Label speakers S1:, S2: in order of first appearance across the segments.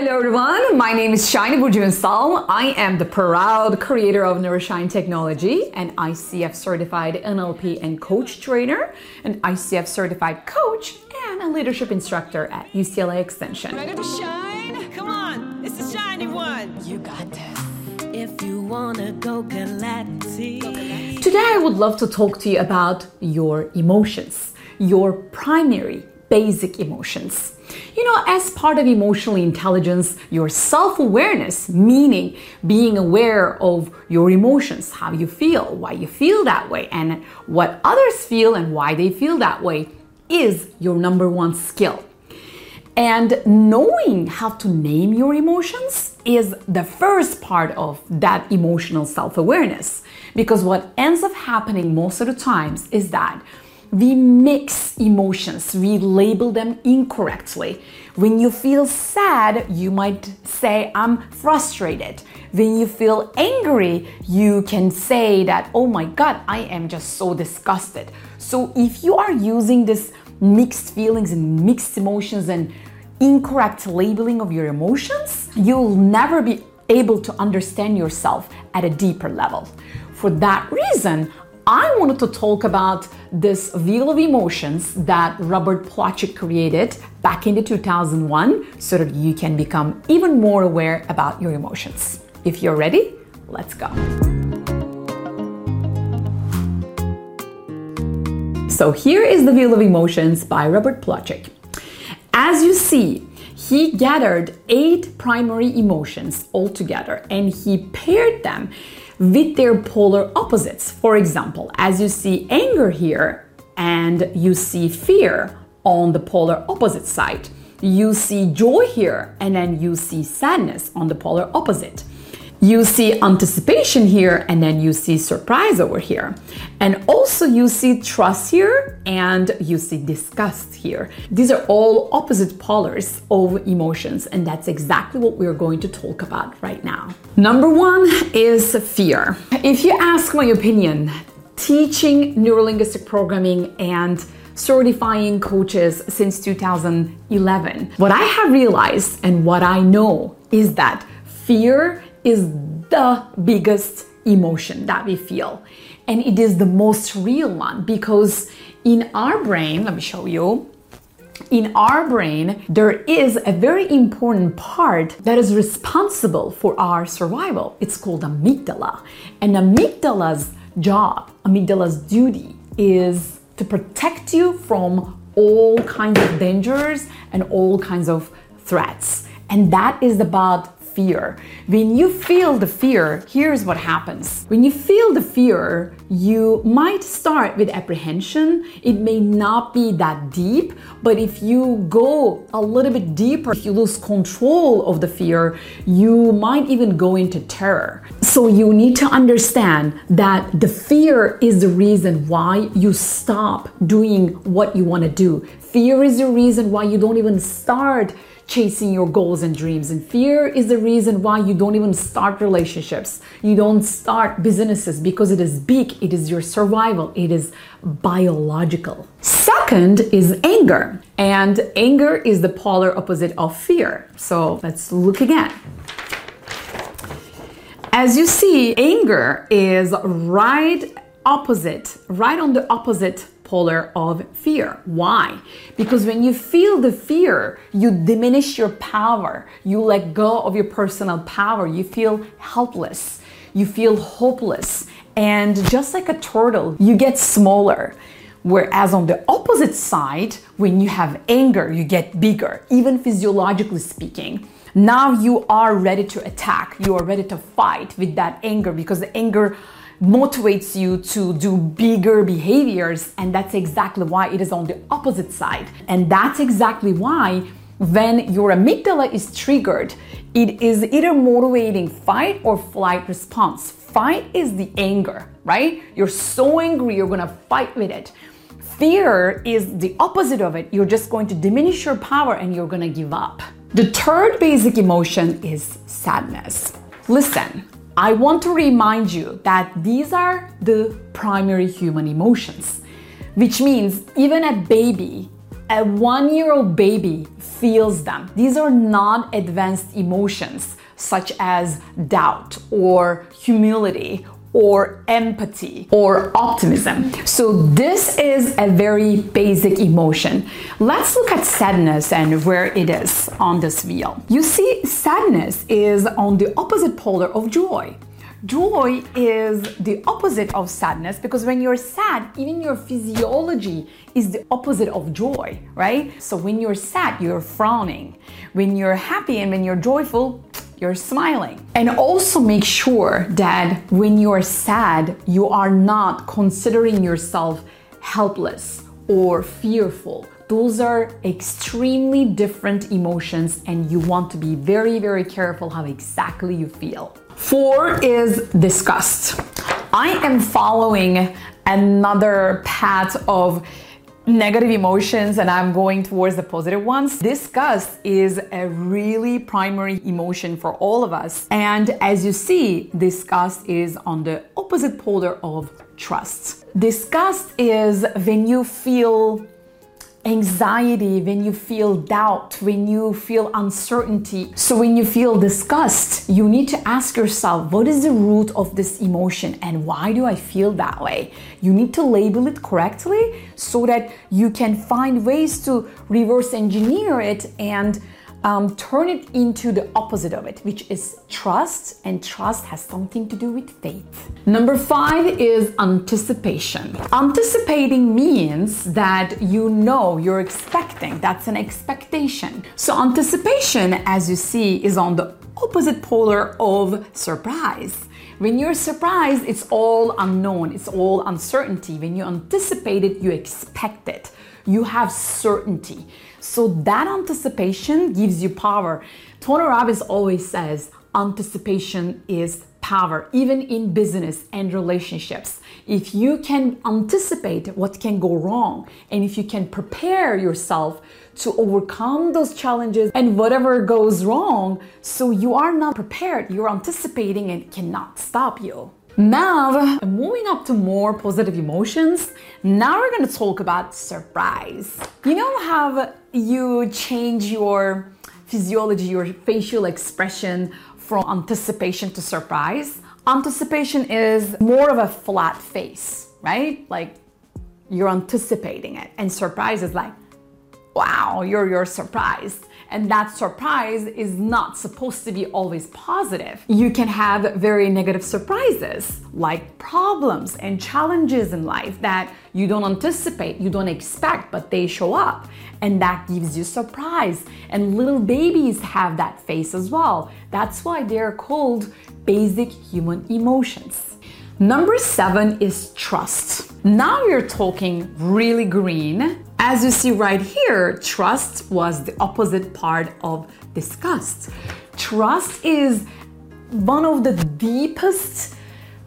S1: Hello everyone, my name is Shiny Burcu Unsal. I am the proud creator of Neuroshine Technology, an ICF certified NLP and coach trainer, an ICF certified coach, and a leadership instructor at UCLA Extension.
S2: Ready to shine? Come on, it's the shiny one. You got this. If you wanna go galactic.
S1: Today I would love to talk to you about your emotions, your primary basic emotions. You know, as part of emotional intelligence, your self awareness, meaning being aware of your emotions, how you feel, why you feel that way, and what others feel and why they feel that way, is your number one skill. And knowing how to name your emotions is the first part of that emotional self awareness. Because what ends up happening most of the times is that we mix emotions, we label them incorrectly. When you feel sad, you might say, I'm frustrated. When you feel angry, you can say that, oh my God, I am just so disgusted. So if you are using this mixed feelings and mixed emotions and incorrect labeling of your emotions, you'll never be able to understand yourself at a deeper level. For that reason, I wanted to talk about this wheel of emotions that Robert Plutchik created back in the 2001 so that you can become even more aware about your emotions. If you're ready, let's go. So here is the wheel of emotions by Robert Plutchik. As you see, he gathered eight primary emotions all together and he paired them with their polar opposites. For example, as you see anger here and you see fear on the polar opposite side, you see joy here and then you see sadness on the polar opposite you see anticipation here and then you see surprise over here. And also you see trust here and you see disgust here. These are all opposite polars of emotions and that's exactly what we're going to talk about right now. Number one is fear. If you ask my opinion, teaching neurolinguistic programming and certifying coaches since 2011, what I have realized and what I know is that fear is the biggest emotion that we feel. And it is the most real one because in our brain, let me show you, in our brain, there is a very important part that is responsible for our survival. It's called amygdala. And amygdala's job, amygdala's duty is to protect you from all kinds of dangers and all kinds of threats. And that is about fear. When you feel the fear, here's what happens. When you feel the fear, you might start with apprehension. It may not be that deep, but if you go a little bit deeper, if you lose control of the fear, you might even go into terror. So you need to understand that the fear is the reason why you stop doing what you want to do. Fear is the reason why you don't even start chasing your goals and dreams. And fear is the reason why you don't even start relationships. You don't start businesses because it is big, it is your survival, it is biological. Second is anger. And anger is the polar opposite of fear. So let's look again. As you see, anger is right opposite, right on the opposite polar of fear. Why? Because when you feel the fear, you diminish your power. You let go of your personal power. You feel helpless. You feel hopeless. And just like a turtle, you get smaller. Whereas on the opposite side, when you have anger, you get bigger, even physiologically speaking. Now you are ready to attack. You are ready to fight with that anger because the anger motivates you to do bigger behaviors. And that's exactly why it is on the opposite side. And that's exactly why when your amygdala is triggered, it is either motivating fight or flight response. Fight is the anger, right? You're so angry, you're gonna fight with it. Fear is the opposite of it. You're just going to diminish your power and you're gonna give up. The third basic emotion is sadness. Listen, I want to remind you that these are the primary human emotions, which means even a baby A one year old baby feels them. These are not advanced emotions such as doubt or humility or empathy or optimism. So, this is a very basic emotion. Let's look at sadness and where it is on this wheel. You see, sadness is on the opposite polar of joy. Joy is the opposite of sadness because when you're sad, even your physiology is the opposite of joy, right? So when you're sad, you're frowning. When you're happy and when you're joyful, you're smiling. And also make sure that when you're sad, you are not considering yourself helpless or fearful. Those are extremely different emotions, and you want to be very, very careful how exactly you feel. Four is disgust. I am following another path of negative emotions and I'm going towards the positive ones. Disgust is a really primary emotion for all of us. And as you see, disgust is on the opposite polar of trust. Disgust is when you feel anxiety, when you feel doubt, when you feel uncertainty. So, when you feel disgust, you need to ask yourself what is the root of this emotion and why do I feel that way? You need to label it correctly so that you can find ways to reverse engineer it and um, turn it into the opposite of it, which is trust, and trust has something to do with faith. Number five is anticipation. Anticipating means that you know you're expecting, that's an expectation. So, anticipation, as you see, is on the opposite polar of surprise. When you're surprised, it's all unknown, it's all uncertainty. When you anticipate it, you expect it you have certainty. So that anticipation gives you power. Tony Robbins always says anticipation is power, even in business and relationships. If you can anticipate what can go wrong and if you can prepare yourself to overcome those challenges and whatever goes wrong, so you are not prepared, you're anticipating and cannot stop you. Now, moving up to more positive emotions, now we're gonna talk about surprise. You know how you change your physiology, your facial expression from anticipation to surprise? Anticipation is more of a flat face, right? Like you're anticipating it, and surprise is like, wow, you're you're surprised and that surprise is not supposed to be always positive. You can have very negative surprises, like problems and challenges in life that you don't anticipate, you don't expect, but they show up. And that gives you surprise. And little babies have that face as well. That's why they're called basic human emotions. Number seven is trust. Now you're talking really green as you see right here, trust was the opposite part of disgust. Trust is one of the deepest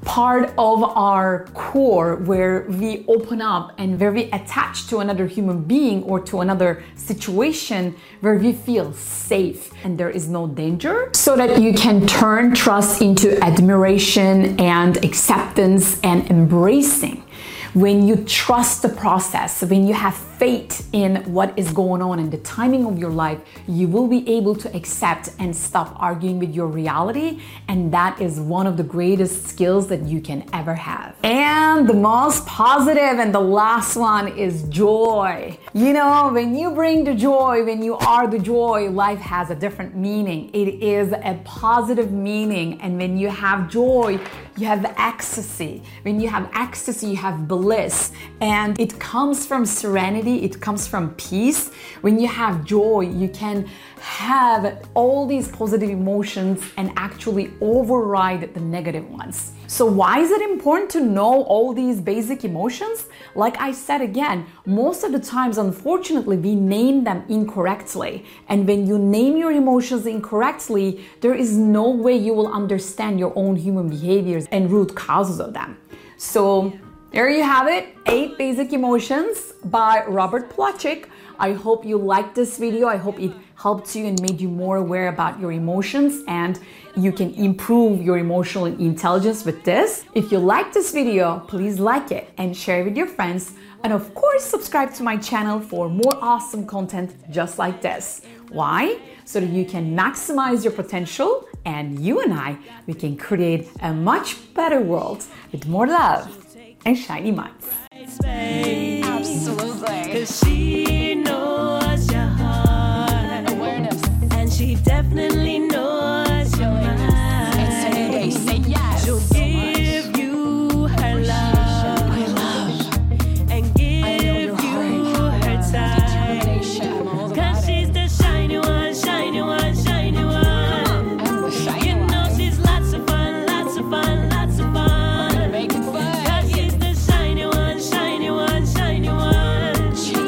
S1: part of our core where we open up and very attached to another human being or to another situation where we feel safe and there is no danger so that you can turn trust into admiration and acceptance and embracing. When you trust the process, when you have faith in what is going on and the timing of your life, you will be able to accept and stop arguing with your reality. And that is one of the greatest skills that you can ever have. And the most positive and the last one is joy. You know, when you bring the joy, when you are the joy, life has a different meaning. It is a positive meaning. And when you have joy, you have ecstasy. When you have ecstasy, you have bliss. And it comes from serenity, it comes from peace. When you have joy, you can have all these positive emotions and actually override the negative ones. So, why is it important to know all these basic emotions? Like I said again, most of the times, unfortunately, we name them incorrectly. And when you name your emotions incorrectly, there is no way you will understand your own human behaviors and root causes of them. So, there you have it eight basic emotions by Robert Plutchik. I hope you liked this video. I hope it helped you and made you more aware about your emotions and you can improve your emotional intelligence with this. If you like this video, please like it and share it with your friends. And of course, subscribe to my channel for more awesome content just like this. Why? So that you can maximize your potential and you and I, we can create a much better world with more love and shiny minds.
S2: Absolutely.